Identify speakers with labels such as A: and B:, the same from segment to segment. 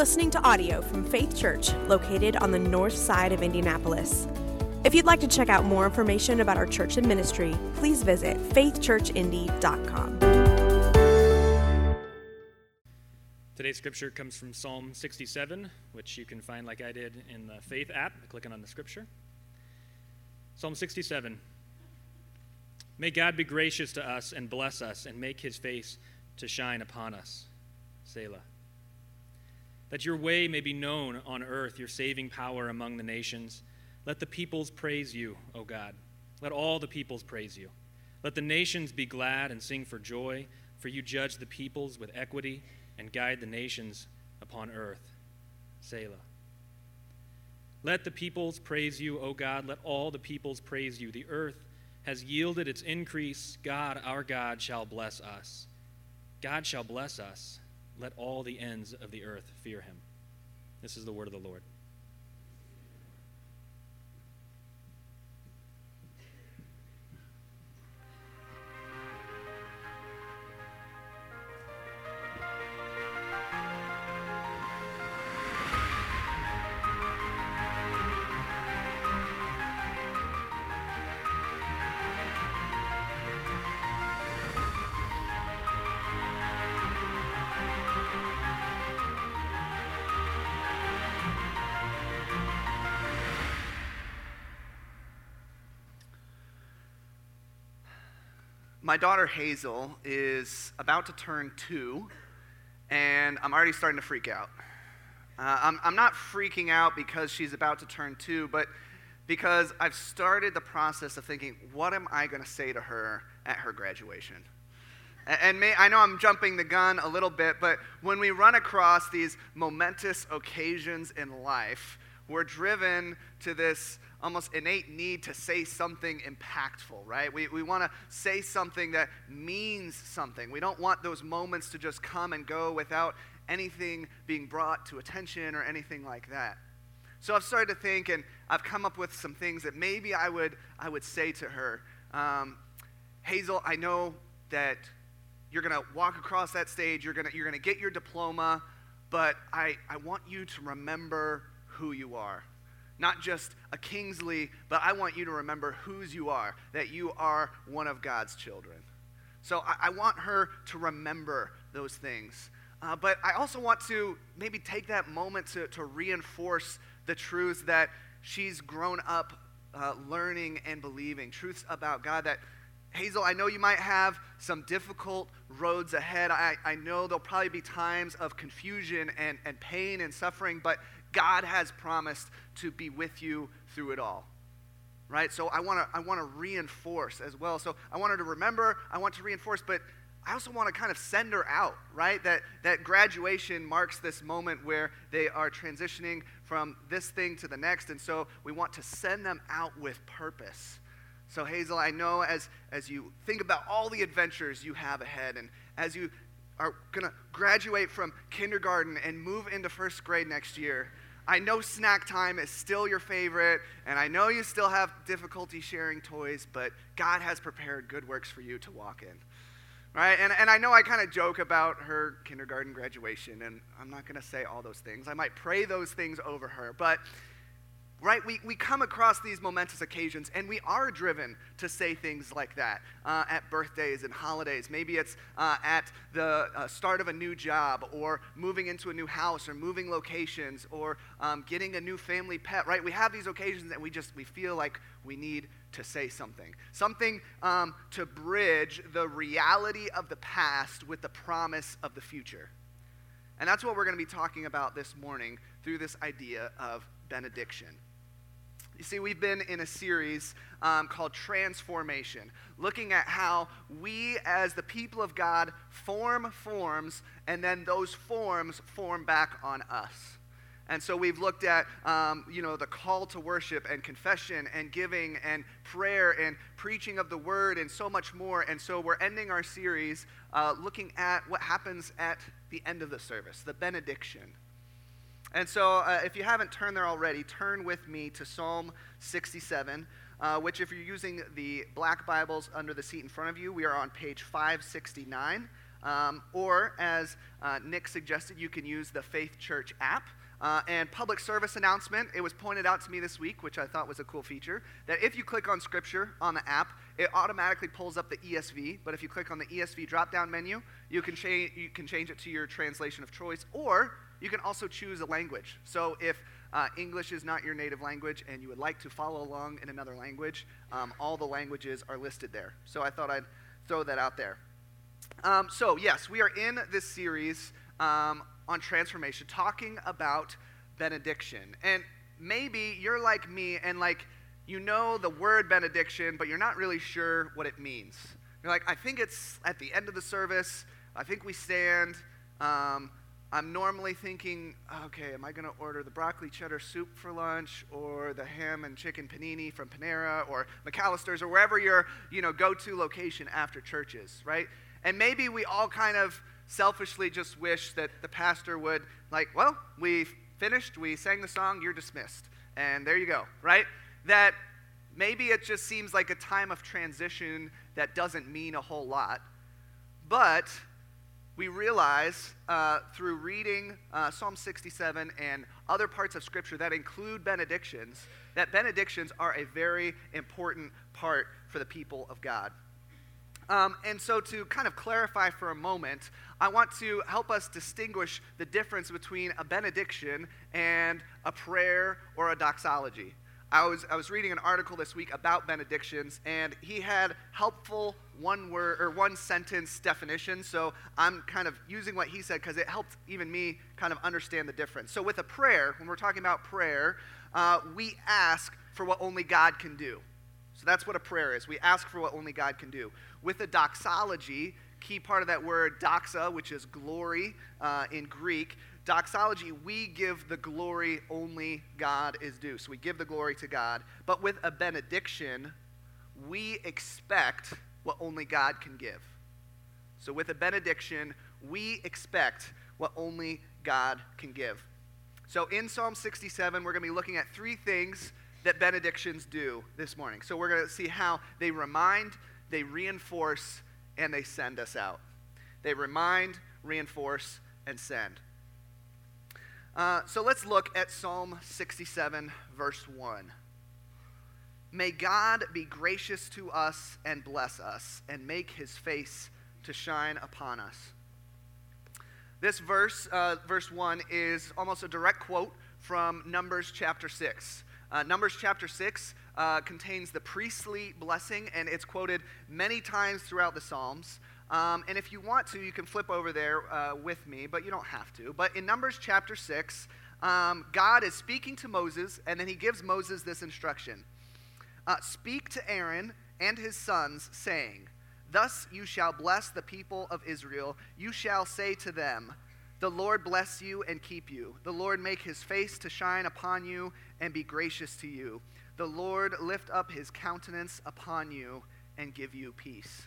A: listening to audio from Faith Church, located on the north side of Indianapolis. If you'd like to check out more information about our church and ministry, please visit faithchurchindy.com.
B: Today's scripture comes from Psalm 67, which you can find like I did in the Faith app, clicking on the scripture. Psalm 67 May God be gracious to us and bless us and make his face to shine upon us. Selah. That your way may be known on earth, your saving power among the nations. Let the peoples praise you, O God. Let all the peoples praise you. Let the nations be glad and sing for joy, for you judge the peoples with equity and guide the nations upon earth. Selah. Let the peoples praise you, O God. Let all the peoples praise you. The earth has yielded its increase. God, our God, shall bless us. God shall bless us. Let all the ends of the earth fear him. This is the word of the Lord.
C: My daughter Hazel is about to turn two, and I'm already starting to freak out. Uh, I'm, I'm not freaking out because she's about to turn two, but because I've started the process of thinking, what am I going to say to her at her graduation? And may, I know I'm jumping the gun a little bit, but when we run across these momentous occasions in life, we're driven to this almost innate need to say something impactful, right? We, we want to say something that means something. We don't want those moments to just come and go without anything being brought to attention or anything like that. So I've started to think, and I've come up with some things that maybe I would, I would say to her. Um, Hazel, I know that you're going to walk across that stage, you're going you're to get your diploma, but I, I want you to remember who you are not just a Kingsley, but I want you to remember whose you are, that you are one of God's children. So I, I want her to remember those things. Uh, but I also want to maybe take that moment to, to reinforce the truths that she's grown up uh, learning and believing, truths about God that Hazel, I know you might have some difficult roads ahead. I, I know there'll probably be times of confusion and, and pain and suffering, but God has promised to be with you through it all. Right? So I want to I want to reinforce as well. So I want her to remember, I want to reinforce, but I also want to kind of send her out, right? That that graduation marks this moment where they are transitioning from this thing to the next, and so we want to send them out with purpose. So Hazel, I know as as you think about all the adventures you have ahead and as you are going to graduate from kindergarten and move into first grade next year, I know snack time is still your favorite, and I know you still have difficulty sharing toys, but God has prepared good works for you to walk in. Right? And, and I know I kind of joke about her kindergarten graduation, and I'm not going to say all those things. I might pray those things over her, but right? We, we come across these momentous occasions and we are driven to say things like that uh, at birthdays and holidays. Maybe it's uh, at the uh, start of a new job or moving into a new house or moving locations or um, getting a new family pet, right? We have these occasions and we just, we feel like we need to say something. Something um, to bridge the reality of the past with the promise of the future. And that's what we're going to be talking about this morning through this idea of benediction. You see, we've been in a series um, called Transformation, looking at how we, as the people of God, form forms, and then those forms form back on us. And so we've looked at, um, you know, the call to worship and confession and giving and prayer and preaching of the word and so much more. And so we're ending our series uh, looking at what happens at the end of the service, the benediction. And so, uh, if you haven't turned there already, turn with me to Psalm 67, uh, which, if you're using the black Bibles under the seat in front of you, we are on page 569. Um, or, as uh, Nick suggested, you can use the Faith Church app. Uh, and public service announcement, it was pointed out to me this week, which I thought was a cool feature, that if you click on scripture on the app, it automatically pulls up the ESV. But if you click on the ESV drop down menu, you can, cha- you can change it to your translation of choice, or you can also choose a language. So if uh, English is not your native language and you would like to follow along in another language, um, all the languages are listed there. So I thought I'd throw that out there. Um, so, yes, we are in this series um, on transformation, talking about benediction. And maybe you're like me and like you know the word benediction, but you're not really sure what it means. You're like, I think it's at the end of the service. I think we stand. Um, I'm normally thinking, okay, am I going to order the broccoli cheddar soup for lunch or the ham and chicken panini from Panera or McAlister's or wherever your, you know, go-to location after churches, right? And maybe we all kind of selfishly just wish that the pastor would, like, well, we finished, we sang the song, you're dismissed. And there you go, right? That maybe it just seems like a time of transition that doesn't mean a whole lot. But we realize uh, through reading uh, Psalm 67 and other parts of Scripture that include benedictions that benedictions are a very important part for the people of God. Um, and so, to kind of clarify for a moment, I want to help us distinguish the difference between a benediction and a prayer or a doxology. I was, I was reading an article this week about benedictions, and he had helpful one word or one sentence definition. So I'm kind of using what he said because it helped even me kind of understand the difference. So, with a prayer, when we're talking about prayer, uh, we ask for what only God can do. So that's what a prayer is. We ask for what only God can do. With a doxology, key part of that word, doxa, which is glory uh, in Greek, doxology, we give the glory only God is due. So we give the glory to God. But with a benediction, we expect what only God can give. So with a benediction, we expect what only God can give. So in Psalm 67, we're going to be looking at three things that benedictions do this morning. So we're going to see how they remind, they reinforce, and they send us out. They remind, reinforce, and send. Uh, so let's look at Psalm 67, verse 1. May God be gracious to us and bless us, and make his face to shine upon us. This verse, uh, verse 1, is almost a direct quote from Numbers chapter 6. Uh, Numbers chapter 6 uh, contains the priestly blessing, and it's quoted many times throughout the Psalms. Um, and if you want to, you can flip over there uh, with me, but you don't have to. But in Numbers chapter 6, um, God is speaking to Moses, and then he gives Moses this instruction uh, Speak to Aaron and his sons, saying, Thus you shall bless the people of Israel. You shall say to them, the Lord bless you and keep you. The Lord make his face to shine upon you and be gracious to you. The Lord lift up his countenance upon you and give you peace.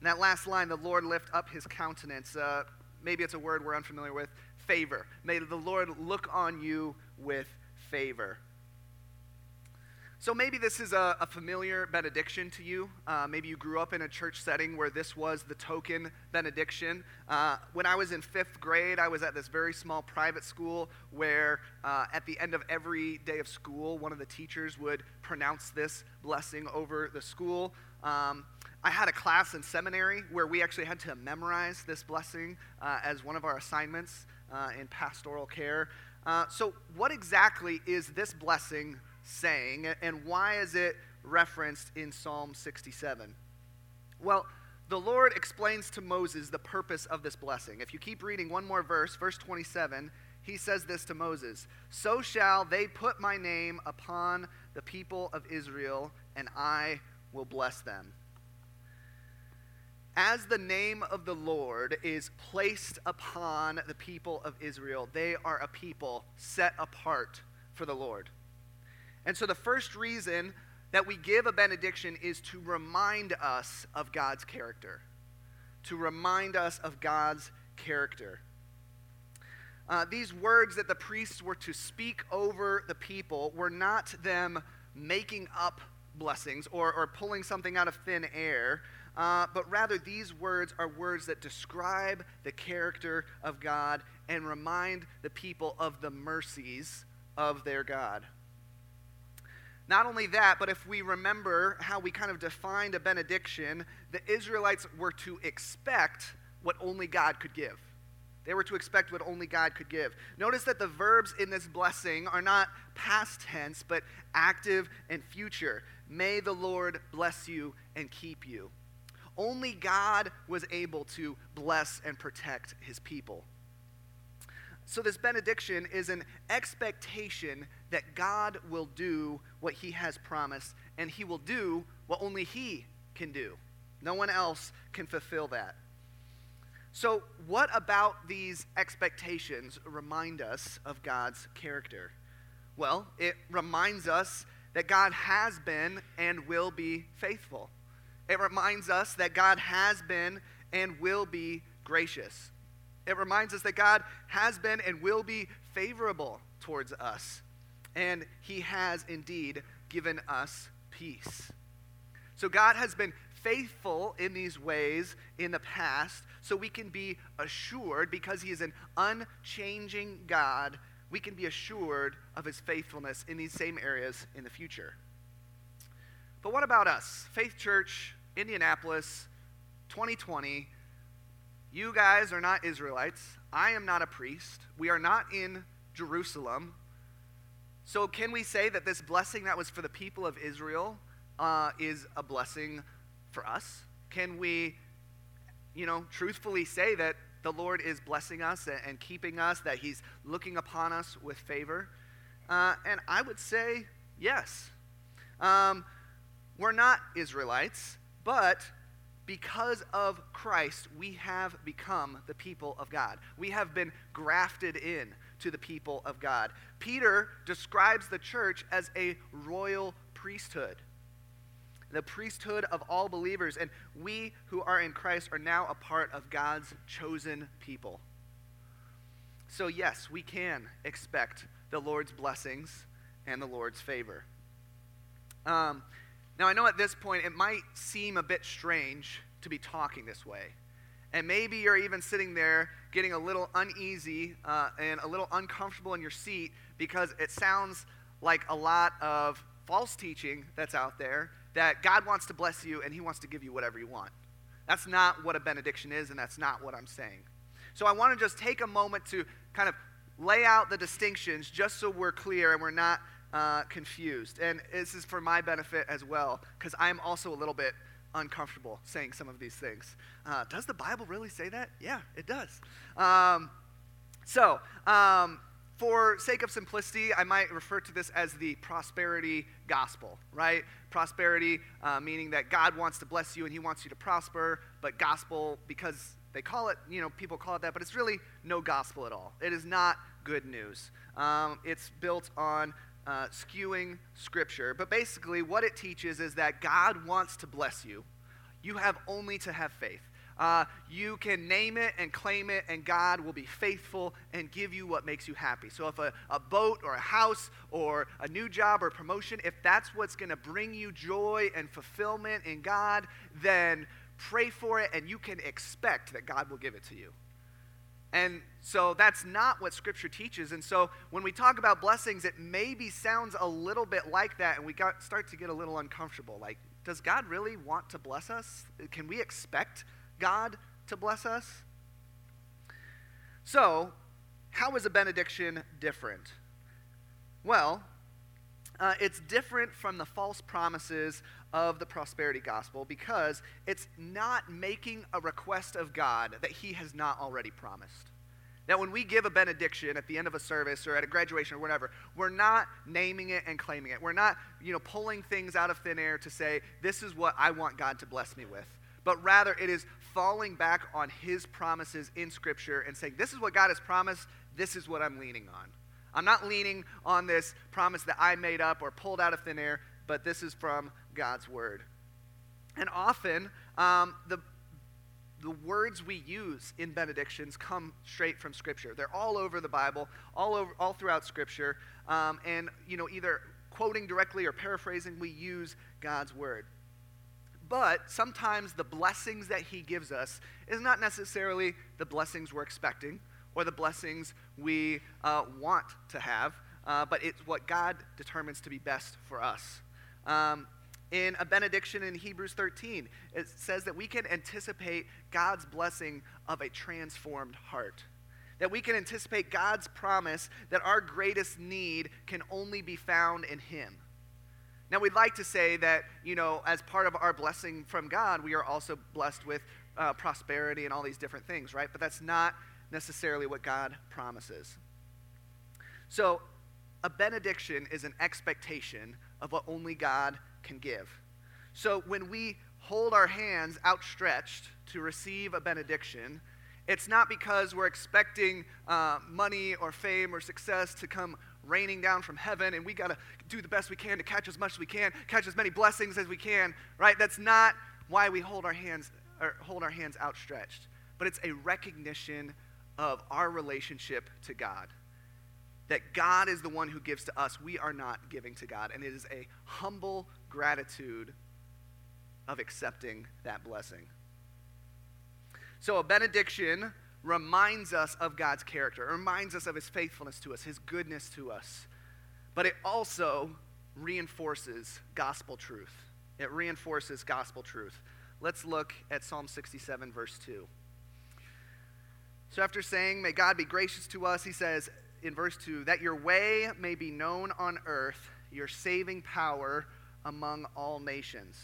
C: And that last line, the Lord lift up his countenance, uh, maybe it's a word we're unfamiliar with favor. May the Lord look on you with favor. So maybe this is a, a familiar benediction to you. Uh, maybe you grew up in a church setting where this was the token benediction. Uh, when I was in fifth grade, I was at this very small private school where uh, at the end of every day of school, one of the teachers would pronounce this blessing over the school. Um, I had a class in seminary where we actually had to memorize this blessing uh, as one of our assignments uh, in pastoral care. Uh, so, what exactly is this blessing? Saying, and why is it referenced in Psalm 67? Well, the Lord explains to Moses the purpose of this blessing. If you keep reading one more verse, verse 27, he says this to Moses So shall they put my name upon the people of Israel, and I will bless them. As the name of the Lord is placed upon the people of Israel, they are a people set apart for the Lord. And so the first reason that we give a benediction is to remind us of God's character. To remind us of God's character. Uh, these words that the priests were to speak over the people were not them making up blessings or, or pulling something out of thin air. uh, but rather these words are words that describe the character of God and remind the people of the mercies of their God. Not only that, but if we remember how we kind of defined a benediction, the Israelites were to expect what only God could give. They were to expect what only God could give. Notice that the verbs in this blessing are not past tense, but active and future. May the Lord bless you and keep you. Only God was able to bless and protect his people. So, this benediction is an expectation that God will do what he has promised, and he will do what only he can do. No one else can fulfill that. So, what about these expectations remind us of God's character? Well, it reminds us that God has been and will be faithful. It reminds us that God has been and will be gracious. It reminds us that God has been and will be favorable towards us. And he has indeed given us peace. So God has been faithful in these ways in the past, so we can be assured, because He is an unchanging God, we can be assured of His faithfulness in these same areas in the future. But what about us? Faith Church, Indianapolis, 2020. You guys are not Israelites. I am not a priest. We are not in Jerusalem. So, can we say that this blessing that was for the people of Israel uh, is a blessing for us? Can we, you know, truthfully say that the Lord is blessing us and keeping us, that He's looking upon us with favor? Uh, and I would say yes. Um, we're not Israelites, but because of Christ, we have become the people of God. We have been grafted in to the people of God. Peter describes the church as a royal priesthood the priesthood of all believers, and we who are in Christ are now a part of God's chosen people. So, yes, we can expect the Lord's blessings and the Lord's favor. Um, now, I know at this point it might seem a bit strange to be talking this way. And maybe you're even sitting there getting a little uneasy uh, and a little uncomfortable in your seat because it sounds like a lot of false teaching that's out there that God wants to bless you and He wants to give you whatever you want. That's not what a benediction is, and that's not what I'm saying. So I want to just take a moment to kind of lay out the distinctions just so we're clear and we're not uh, confused. And this is for my benefit as well, because I'm also a little bit uncomfortable saying some of these things. Uh, does the Bible really say that? Yeah, it does. Um, so, um, for sake of simplicity, I might refer to this as the prosperity gospel, right? Prosperity uh, meaning that God wants to bless you and He wants you to prosper, but gospel because they call it, you know, people call it that, but it's really no gospel at all. It is not good news. Um, it's built on uh, skewing scripture, but basically, what it teaches is that God wants to bless you. You have only to have faith. Uh, you can name it and claim it, and God will be faithful and give you what makes you happy. So, if a, a boat or a house or a new job or promotion, if that's what's going to bring you joy and fulfillment in God, then pray for it, and you can expect that God will give it to you. And so that's not what Scripture teaches. And so when we talk about blessings, it maybe sounds a little bit like that, and we got, start to get a little uncomfortable. Like, does God really want to bless us? Can we expect God to bless us? So, how is a benediction different? Well, uh, it's different from the false promises of the prosperity gospel because it's not making a request of God that He has not already promised. That when we give a benediction at the end of a service or at a graduation or whatever, we're not naming it and claiming it. We're not, you know, pulling things out of thin air to say, this is what I want God to bless me with. But rather, it is falling back on his promises in Scripture and saying, This is what God has promised, this is what I'm leaning on. I'm not leaning on this promise that I made up or pulled out of thin air, but this is from God's Word. And often, um, the, the words we use in benedictions come straight from Scripture. They're all over the Bible, all, over, all throughout Scripture. Um, and, you know, either quoting directly or paraphrasing, we use God's Word. but sometimes the blessings that He gives us is not necessarily the blessings we're expecting or the blessings we uh, want to have, uh, but it's what God determines to be best for us. Um, in a benediction in Hebrews 13, it says that we can anticipate God's blessing of a transformed heart. That we can anticipate God's promise that our greatest need can only be found in Him. Now, we'd like to say that, you know, as part of our blessing from God, we are also blessed with uh, prosperity and all these different things, right? But that's not necessarily what God promises. So, a benediction is an expectation of what only God can give. So, when we hold our hands outstretched to receive a benediction, it's not because we're expecting uh, money or fame or success to come raining down from heaven and we got to do the best we can to catch as much as we can, catch as many blessings as we can, right? That's not why we hold our hands or hold our hands outstretched. But it's a recognition of our relationship to God. That God is the one who gives to us. We are not giving to God. And it is a humble gratitude of accepting that blessing. So, a benediction reminds us of God's character, it reminds us of his faithfulness to us, his goodness to us. But it also reinforces gospel truth. It reinforces gospel truth. Let's look at Psalm 67, verse 2. So, after saying, May God be gracious to us, he says in verse 2 that your way may be known on earth, your saving power among all nations.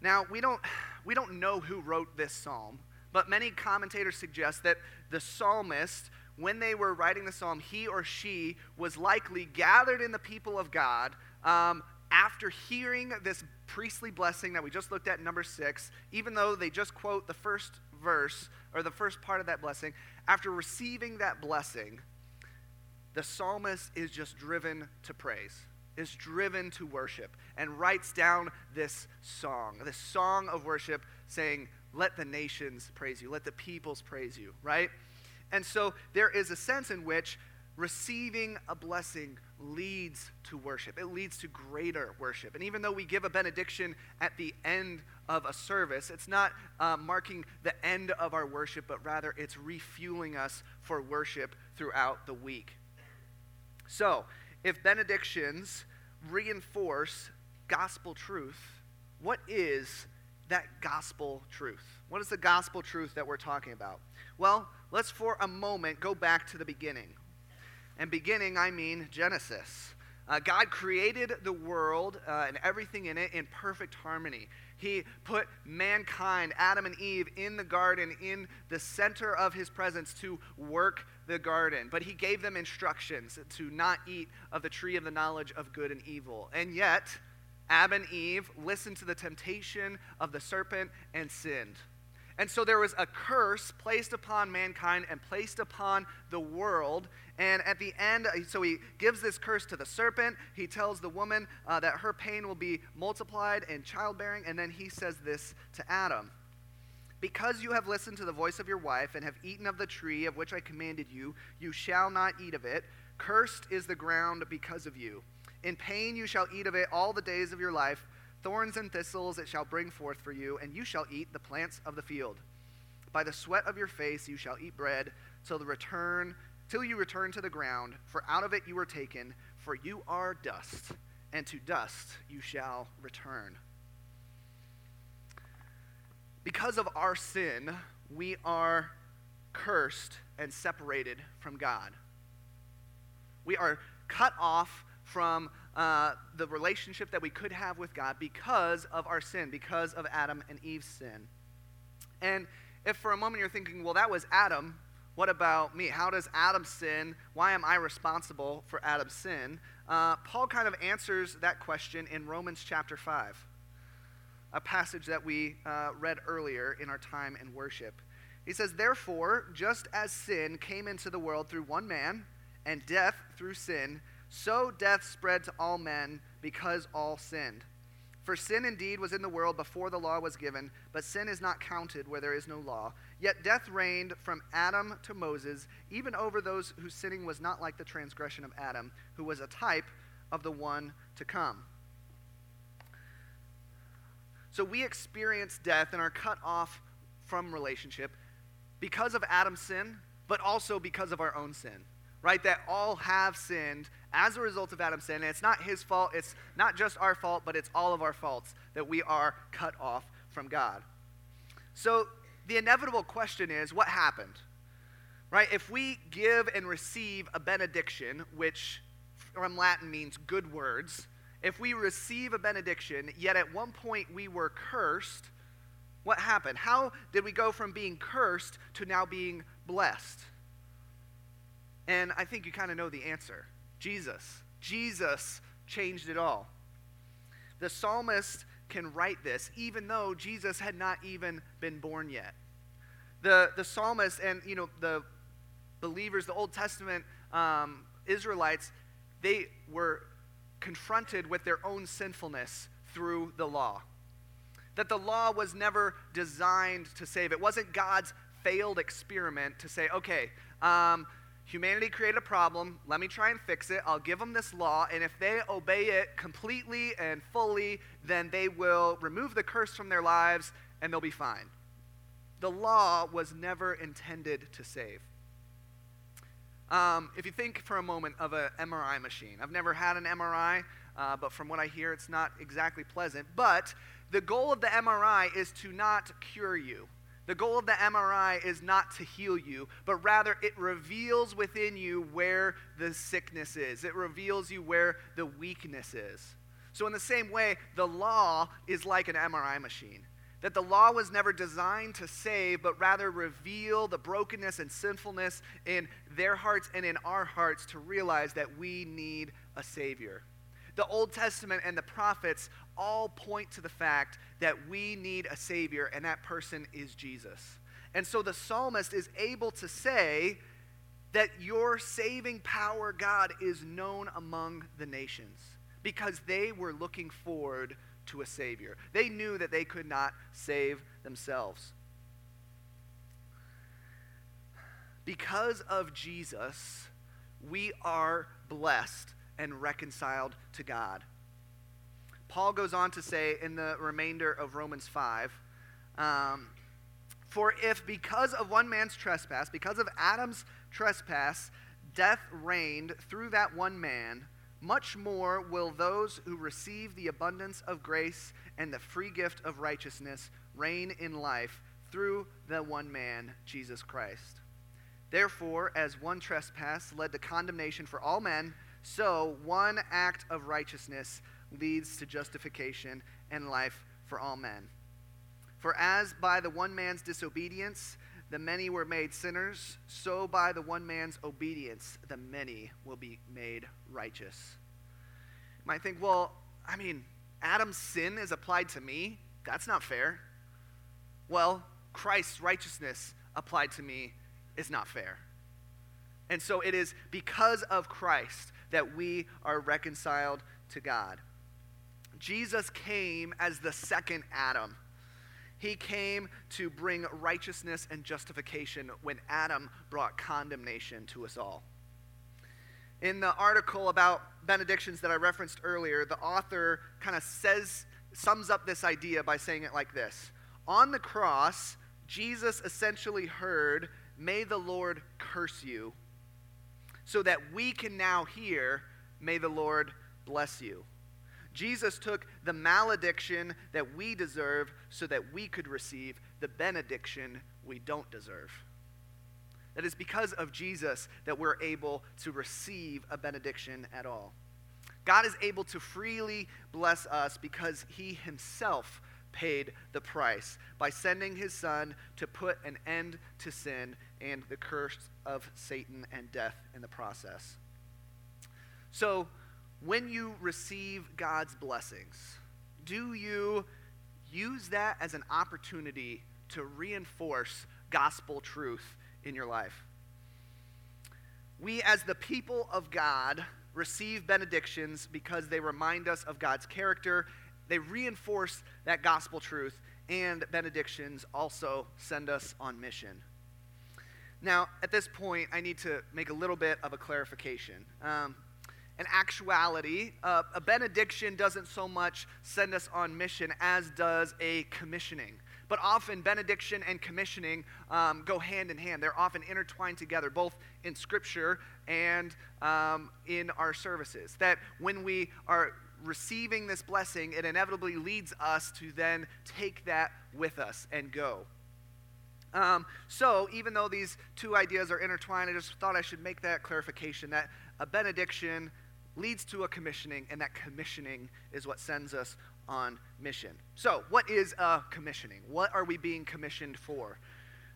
C: Now, we don't, we don't know who wrote this psalm, but many commentators suggest that the psalmist, when they were writing the psalm, he or she was likely gathered in the people of God um, after hearing this priestly blessing that we just looked at number six, even though they just quote the first verse or the first part of that blessing, after receiving that blessing, the psalmist is just driven to praise is driven to worship and writes down this song, this song of worship saying, Let the nations praise you, let the peoples praise you, right? And so there is a sense in which receiving a blessing leads to worship. It leads to greater worship. And even though we give a benediction at the end of a service, it's not uh, marking the end of our worship, but rather it's refueling us for worship throughout the week. So, if benedictions reinforce gospel truth, what is that gospel truth? What is the gospel truth that we're talking about? Well, let's for a moment go back to the beginning. And beginning, I mean Genesis. Uh, God created the world uh, and everything in it in perfect harmony. He put mankind, Adam and Eve, in the garden, in the center of his presence to work the garden. But he gave them instructions to not eat of the tree of the knowledge of good and evil. And yet, Adam and Eve listened to the temptation of the serpent and sinned. And so there was a curse placed upon mankind and placed upon the world. And at the end, so he gives this curse to the serpent. He tells the woman uh, that her pain will be multiplied in childbearing. And then he says this to Adam Because you have listened to the voice of your wife and have eaten of the tree of which I commanded you, you shall not eat of it. Cursed is the ground because of you. In pain you shall eat of it all the days of your life. Thorns and thistles it shall bring forth for you, and you shall eat the plants of the field. By the sweat of your face you shall eat bread till the return till you return to the ground, for out of it you were taken, for you are dust, and to dust you shall return. Because of our sin, we are cursed and separated from God. We are cut off from uh, the relationship that we could have with God because of our sin, because of Adam and Eve's sin. And if for a moment you're thinking, well, that was Adam, what about me? How does Adam sin? Why am I responsible for Adam's sin? Uh, Paul kind of answers that question in Romans chapter 5, a passage that we uh, read earlier in our time in worship. He says, Therefore, just as sin came into the world through one man, and death through sin, so death spread to all men because all sinned. For sin indeed was in the world before the law was given, but sin is not counted where there is no law. Yet death reigned from Adam to Moses, even over those whose sinning was not like the transgression of Adam, who was a type of the one to come. So we experience death and are cut off from relationship because of Adam's sin, but also because of our own sin, right? That all have sinned as a result of Adam's sin. And it's not his fault, it's not just our fault, but it's all of our faults that we are cut off from God. So the inevitable question is what happened? Right? If we give and receive a benediction, which from Latin means good words, if we receive a benediction, yet at one point we were cursed, what happened? How did we go from being cursed to now being blessed? And I think you kind of know the answer Jesus. Jesus changed it all. The psalmist can write this even though Jesus had not even been born yet. The, the psalmist and you know the believers, the Old Testament um, Israelites, they were confronted with their own sinfulness through the law. That the law was never designed to save. It wasn't God's failed experiment to say, okay, um, humanity created a problem. Let me try and fix it. I'll give them this law. And if they obey it completely and fully, then they will remove the curse from their lives and they'll be fine. The law was never intended to save. Um, if you think for a moment of an MRI machine, I've never had an MRI, uh, but from what I hear, it's not exactly pleasant. But the goal of the MRI is to not cure you. The goal of the MRI is not to heal you, but rather it reveals within you where the sickness is. It reveals you where the weakness is. So, in the same way, the law is like an MRI machine that the law was never designed to save, but rather reveal the brokenness and sinfulness in their hearts and in our hearts to realize that we need a Savior. The Old Testament and the prophets all point to the fact that we need a Savior, and that person is Jesus. And so the psalmist is able to say that your saving power, God, is known among the nations because they were looking forward to a Savior. They knew that they could not save themselves. Because of Jesus, we are blessed and reconciled to God. Paul goes on to say in the remainder of Romans 5 um, For if because of one man's trespass, because of Adam's trespass, death reigned through that one man, much more will those who receive the abundance of grace and the free gift of righteousness reign in life through the one man, Jesus Christ. Therefore, as one trespass led to condemnation for all men, so one act of righteousness leads to justification and life for all men. For as by the one man's disobedience the many were made sinners, so by the one man's obedience, the many will be made righteous. You might think, well, I mean, Adam's sin is applied to me. That's not fair. Well, Christ's righteousness applied to me is not fair. And so it is because of Christ that we are reconciled to God. Jesus came as the second Adam. He came to bring righteousness and justification when Adam brought condemnation to us all. In the article about benedictions that I referenced earlier, the author kind of says, sums up this idea by saying it like this On the cross, Jesus essentially heard, May the Lord curse you, so that we can now hear, May the Lord bless you. Jesus took the malediction that we deserve so that we could receive the benediction we don't deserve. That is because of Jesus that we're able to receive a benediction at all. God is able to freely bless us because he himself paid the price by sending his son to put an end to sin and the curse of Satan and death in the process. So, when you receive God's blessings, do you use that as an opportunity to reinforce gospel truth in your life? We, as the people of God, receive benedictions because they remind us of God's character, they reinforce that gospel truth, and benedictions also send us on mission. Now, at this point, I need to make a little bit of a clarification. Um, in actuality, uh, a benediction doesn't so much send us on mission as does a commissioning. But often, benediction and commissioning um, go hand in hand. They're often intertwined together, both in Scripture and um, in our services. That when we are receiving this blessing, it inevitably leads us to then take that with us and go. Um, so, even though these two ideas are intertwined, I just thought I should make that clarification that a benediction leads to a commissioning, and that commissioning is what sends us on mission. So, what is a commissioning? What are we being commissioned for?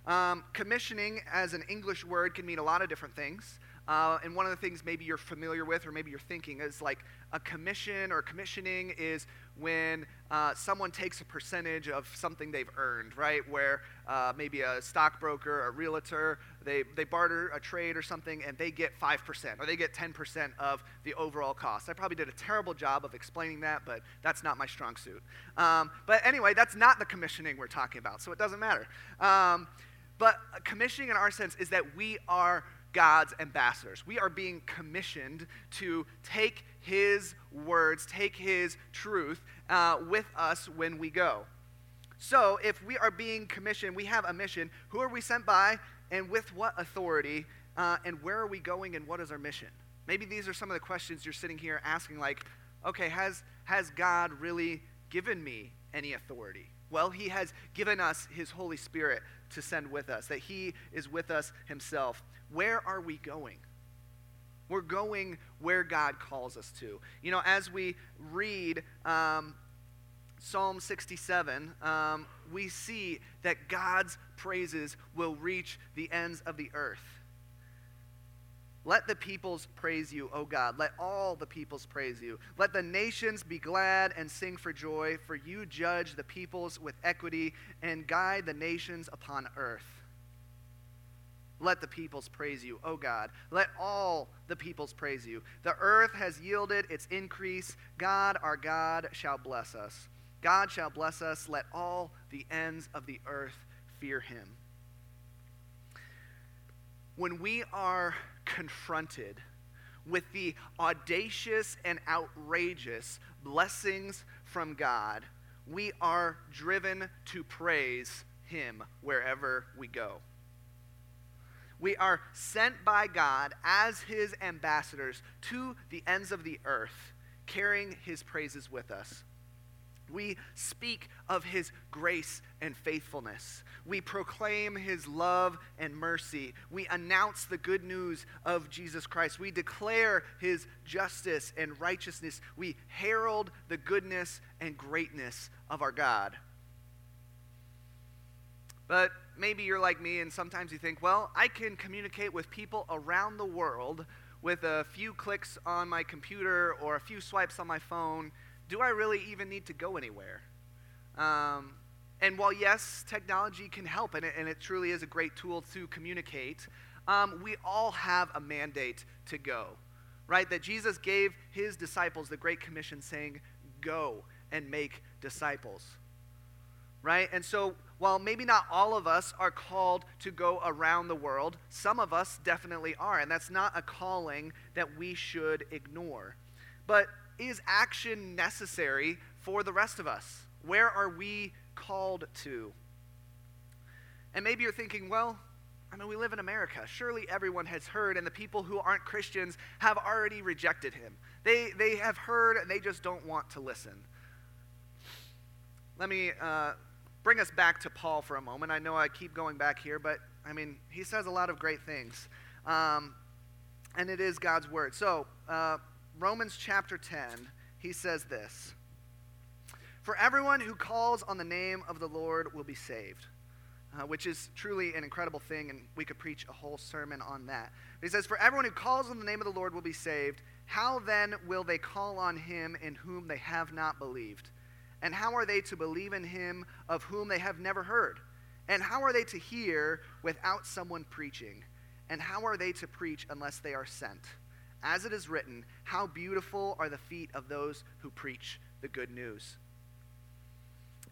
C: Um, commissioning, as an English word, can mean a lot of different things. Uh, and one of the things maybe you're familiar with or maybe you're thinking is like a commission or commissioning is when uh, someone takes a percentage of something they've earned, right? Where uh, maybe a stockbroker, a realtor, they, they barter a trade or something and they get 5% or they get 10% of the overall cost. I probably did a terrible job of explaining that, but that's not my strong suit. Um, but anyway, that's not the commissioning we're talking about, so it doesn't matter. Um, but commissioning in our sense is that we are God's ambassadors. We are being commissioned to take His words, take His truth uh, with us when we go. So, if we are being commissioned, we have a mission. Who are we sent by, and with what authority, uh, and where are we going, and what is our mission? Maybe these are some of the questions you're sitting here asking, like, okay, has, has God really given me any authority? Well, He has given us His Holy Spirit to send with us, that He is with us Himself. Where are we going? We're going where God calls us to. You know, as we read um, Psalm 67, um, we see that God's praises will reach the ends of the earth. Let the peoples praise you, O God. Let all the peoples praise you. Let the nations be glad and sing for joy, for you judge the peoples with equity and guide the nations upon earth. Let the peoples praise you, O God. Let all the peoples praise you. The earth has yielded its increase. God, our God, shall bless us. God shall bless us. Let all the ends of the earth fear him. When we are confronted with the audacious and outrageous blessings from God, we are driven to praise him wherever we go. We are sent by God as his ambassadors to the ends of the earth, carrying his praises with us. We speak of his grace and faithfulness. We proclaim his love and mercy. We announce the good news of Jesus Christ. We declare his justice and righteousness. We herald the goodness and greatness of our God. But maybe you're like me, and sometimes you think, well, I can communicate with people around the world with a few clicks on my computer or a few swipes on my phone. Do I really even need to go anywhere? Um, and while, yes, technology can help, and it, and it truly is a great tool to communicate, um, we all have a mandate to go, right? That Jesus gave his disciples the Great Commission saying, Go and make disciples, right? And so while maybe not all of us are called to go around the world, some of us definitely are. And that's not a calling that we should ignore. But is action necessary for the rest of us? Where are we called to? And maybe you're thinking, well, I mean, we live in America. Surely everyone has heard, and the people who aren't Christians have already rejected him. They, they have heard, and they just don't want to listen. Let me uh, bring us back to Paul for a moment. I know I keep going back here, but I mean, he says a lot of great things. Um, and it is God's word. So, uh, Romans chapter 10, he says this For everyone who calls on the name of the Lord will be saved. Uh, which is truly an incredible thing, and we could preach a whole sermon on that. But he says, For everyone who calls on the name of the Lord will be saved. How then will they call on him in whom they have not believed? And how are they to believe in him of whom they have never heard? And how are they to hear without someone preaching? And how are they to preach unless they are sent? As it is written, How beautiful are the feet of those who preach the good news.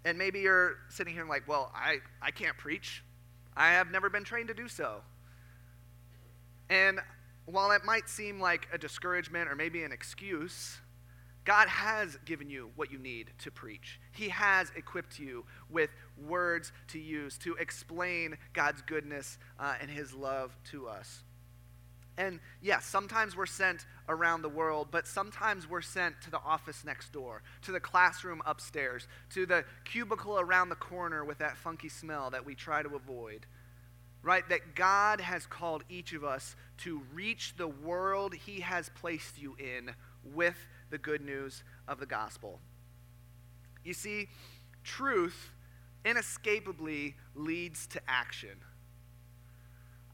C: And maybe you're sitting here and like, Well, I, I can't preach. I have never been trained to do so. And while it might seem like a discouragement or maybe an excuse, God has given you what you need to preach. He has equipped you with words to use to explain God's goodness uh, and His love to us. And yes, sometimes we're sent around the world, but sometimes we're sent to the office next door, to the classroom upstairs, to the cubicle around the corner with that funky smell that we try to avoid. Right? That God has called each of us to reach the world He has placed you in with the good news of the gospel. You see, truth inescapably leads to action.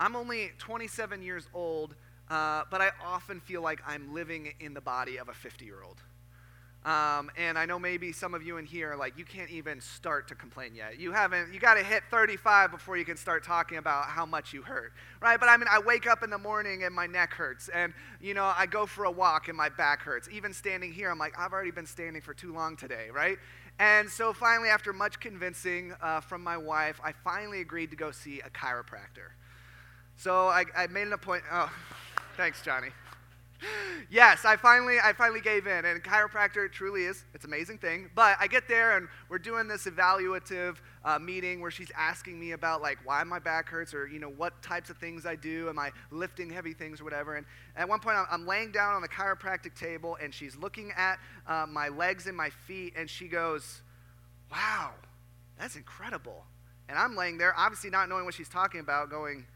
C: I'm only 27 years old, uh, but I often feel like I'm living in the body of a 50 year old. Um, and I know maybe some of you in here, like, you can't even start to complain yet. You haven't, you got to hit 35 before you can start talking about how much you hurt, right? But I mean, I wake up in the morning and my neck hurts. And, you know, I go for a walk and my back hurts. Even standing here, I'm like, I've already been standing for too long today, right? And so finally, after much convincing uh, from my wife, I finally agreed to go see a chiropractor. So I, I made an appointment. Oh, thanks, Johnny yes, I finally, I finally gave in. And chiropractor truly is, it's an amazing thing. But I get there and we're doing this evaluative uh, meeting where she's asking me about like why my back hurts or, you know, what types of things I do. Am I lifting heavy things or whatever? And at one point I'm, I'm laying down on the chiropractic table and she's looking at uh, my legs and my feet and she goes, wow, that's incredible. And I'm laying there, obviously not knowing what she's talking about, going,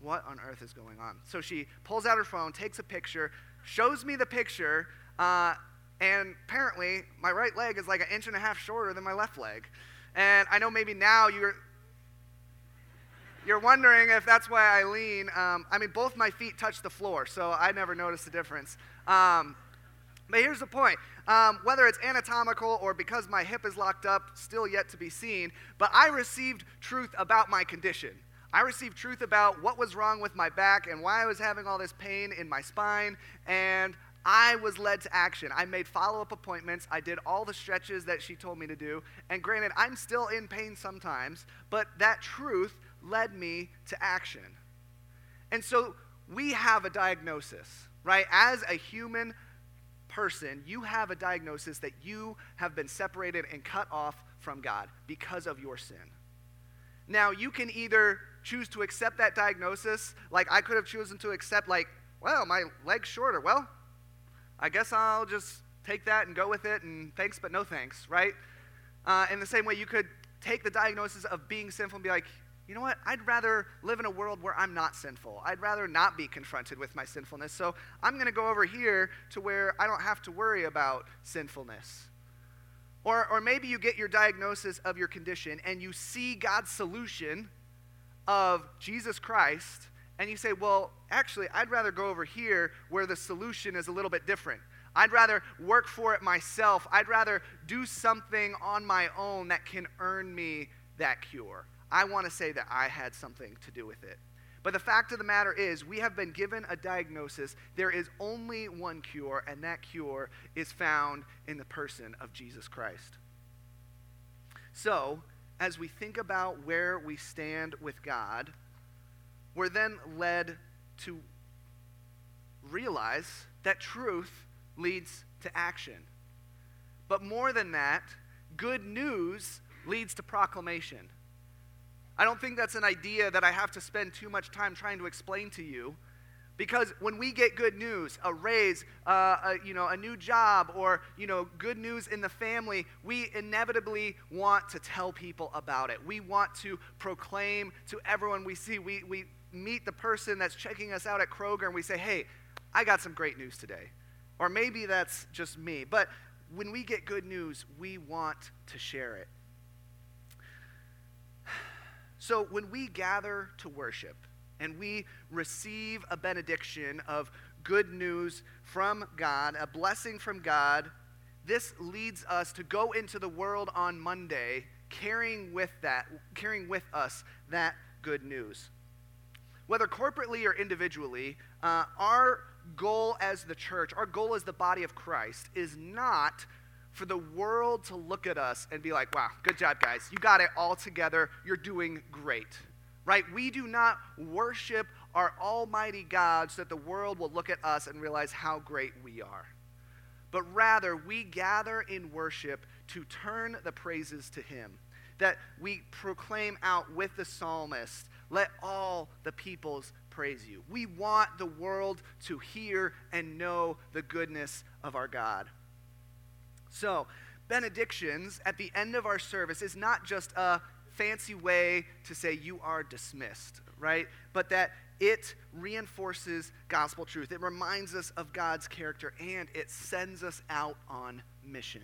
C: what on earth is going on? So she pulls out her phone, takes a picture, shows me the picture, uh, and apparently my right leg is like an inch and a half shorter than my left leg. And I know maybe now you're you're wondering if that's why I lean. Um, I mean, both my feet touch the floor, so I never noticed the difference. Um, but here's the point um, whether it's anatomical or because my hip is locked up, still yet to be seen, but I received truth about my condition. I received truth about what was wrong with my back and why I was having all this pain in my spine, and I was led to action. I made follow up appointments. I did all the stretches that she told me to do. And granted, I'm still in pain sometimes, but that truth led me to action. And so we have a diagnosis, right? As a human person, you have a diagnosis that you have been separated and cut off from God because of your sin. Now, you can either choose to accept that diagnosis, like I could have chosen to accept, like, well, my leg's shorter. Well, I guess I'll just take that and go with it, and thanks, but no thanks, right? Uh, in the same way, you could take the diagnosis of being sinful and be like, you know what? I'd rather live in a world where I'm not sinful. I'd rather not be confronted with my sinfulness. So I'm going to go over here to where I don't have to worry about sinfulness. Or, or maybe you get your diagnosis of your condition and you see God's solution of Jesus Christ, and you say, well, actually, I'd rather go over here where the solution is a little bit different. I'd rather work for it myself. I'd rather do something on my own that can earn me that cure. I want to say that I had something to do with it. But the fact of the matter is, we have been given a diagnosis. There is only one cure, and that cure is found in the person of Jesus Christ. So, as we think about where we stand with God, we're then led to realize that truth leads to action. But more than that, good news leads to proclamation. I don't think that's an idea that I have to spend too much time trying to explain to you. Because when we get good news, a raise, uh, a, you know, a new job, or you know, good news in the family, we inevitably want to tell people about it. We want to proclaim to everyone we see. We, we meet the person that's checking us out at Kroger and we say, hey, I got some great news today. Or maybe that's just me. But when we get good news, we want to share it. So when we gather to worship, and we receive a benediction of good news from God, a blessing from God, this leads us to go into the world on Monday carrying with that carrying with us that good news. Whether corporately or individually, uh, our goal as the church, our goal as the body of Christ, is not for the world to look at us and be like, wow, good job, guys. You got it all together. You're doing great right? We do not worship our almighty God so that the world will look at us and realize how great we are. But rather, we gather in worship to turn the praises to Him. That we proclaim out with the psalmist, let all the peoples praise you. We want the world to hear and know the goodness of our God. So, benedictions at the end of our service is not just a fancy way to say you are dismissed, right? But that it reinforces gospel truth. It reminds us of God's character and it sends us out on mission.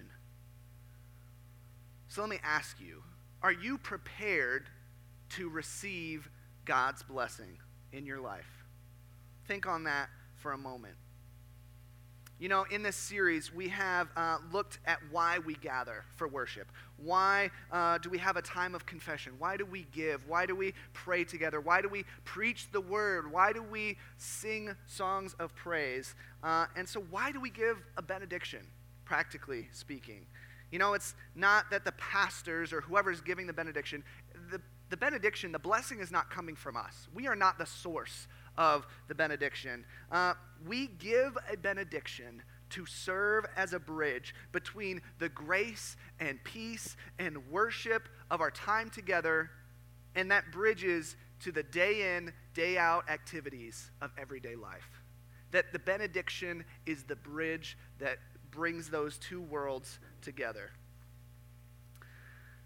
C: So let me ask you are you prepared to receive God's blessing in your life? Think on that for a moment. You know, in this series, we have uh, looked at why we gather for worship. Why uh, do we have a time of confession? Why do we give? Why do we pray together? Why do we preach the word? Why do we sing songs of praise? Uh, and so, why do we give a benediction, practically speaking? You know, it's not that the pastors or whoever's giving the benediction, the, the benediction, the blessing is not coming from us. We are not the source of the benediction. Uh, we give a benediction to serve as a bridge between the grace and peace and worship of our time together, and that bridges to the day in, day out activities of everyday life. That the benediction is the bridge that brings those two worlds together.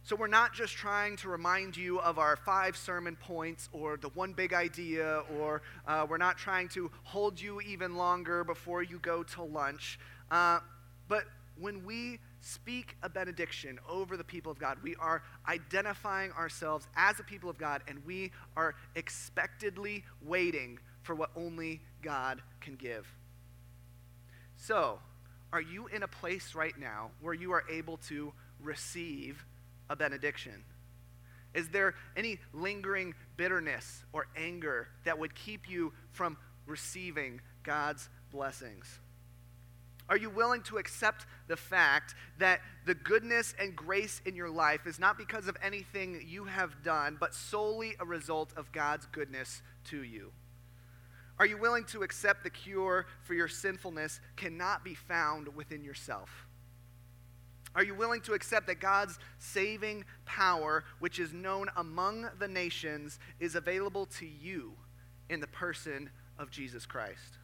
C: So we're not just trying to remind you of our five sermon points or the one big idea, or uh, we're not trying to hold you even longer before you go to lunch. Uh, but when we speak a benediction over the people of God, we are identifying ourselves as a people of God, and we are expectedly waiting for what only God can give. So, are you in a place right now where you are able to receive? A benediction? Is there any lingering bitterness or anger that would keep you from receiving God's blessings? Are you willing to accept the fact that the goodness and grace in your life is not because of anything you have done, but solely a result of God's goodness to you? Are you willing to accept the cure for your sinfulness cannot be found within yourself? Are you willing to accept that God's saving power, which is known among the nations, is available to you in the person of Jesus Christ?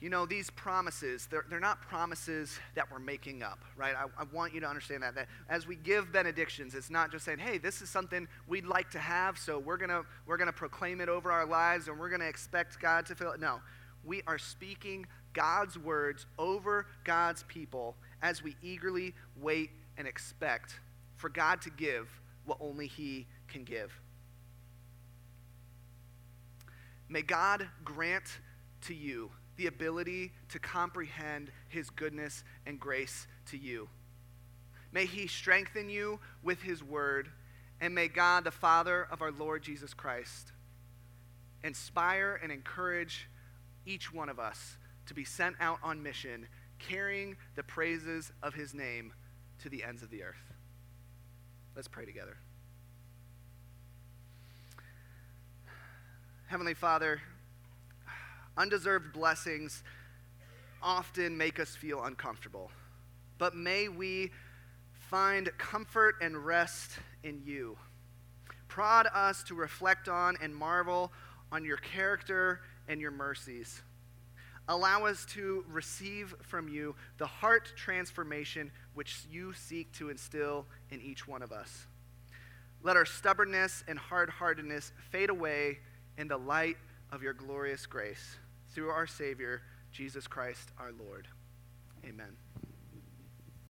C: You know, these promises, they're, they're not promises that we're making up, right? I, I want you to understand that. That as we give benedictions, it's not just saying, hey, this is something we'd like to have, so we're going to we're to proclaim it over our lives and we're going to expect God to fill it. No, we are speaking God's words over God's people as we eagerly wait and expect for God to give what only He can give. May God grant to you the ability to comprehend His goodness and grace to you. May He strengthen you with His word, and may God, the Father of our Lord Jesus Christ, inspire and encourage each one of us to be sent out on mission, carrying the praises of his name to the ends of the earth. Let's pray together. Heavenly Father, undeserved blessings often make us feel uncomfortable, but may we find comfort and rest in you. Prod us to reflect on and marvel on your character and your mercies. Allow us to receive from you the heart transformation which you seek to instill in each one of us. Let our stubbornness and hard heartedness fade away in the light of your glorious grace through our Savior, Jesus Christ our Lord. Amen.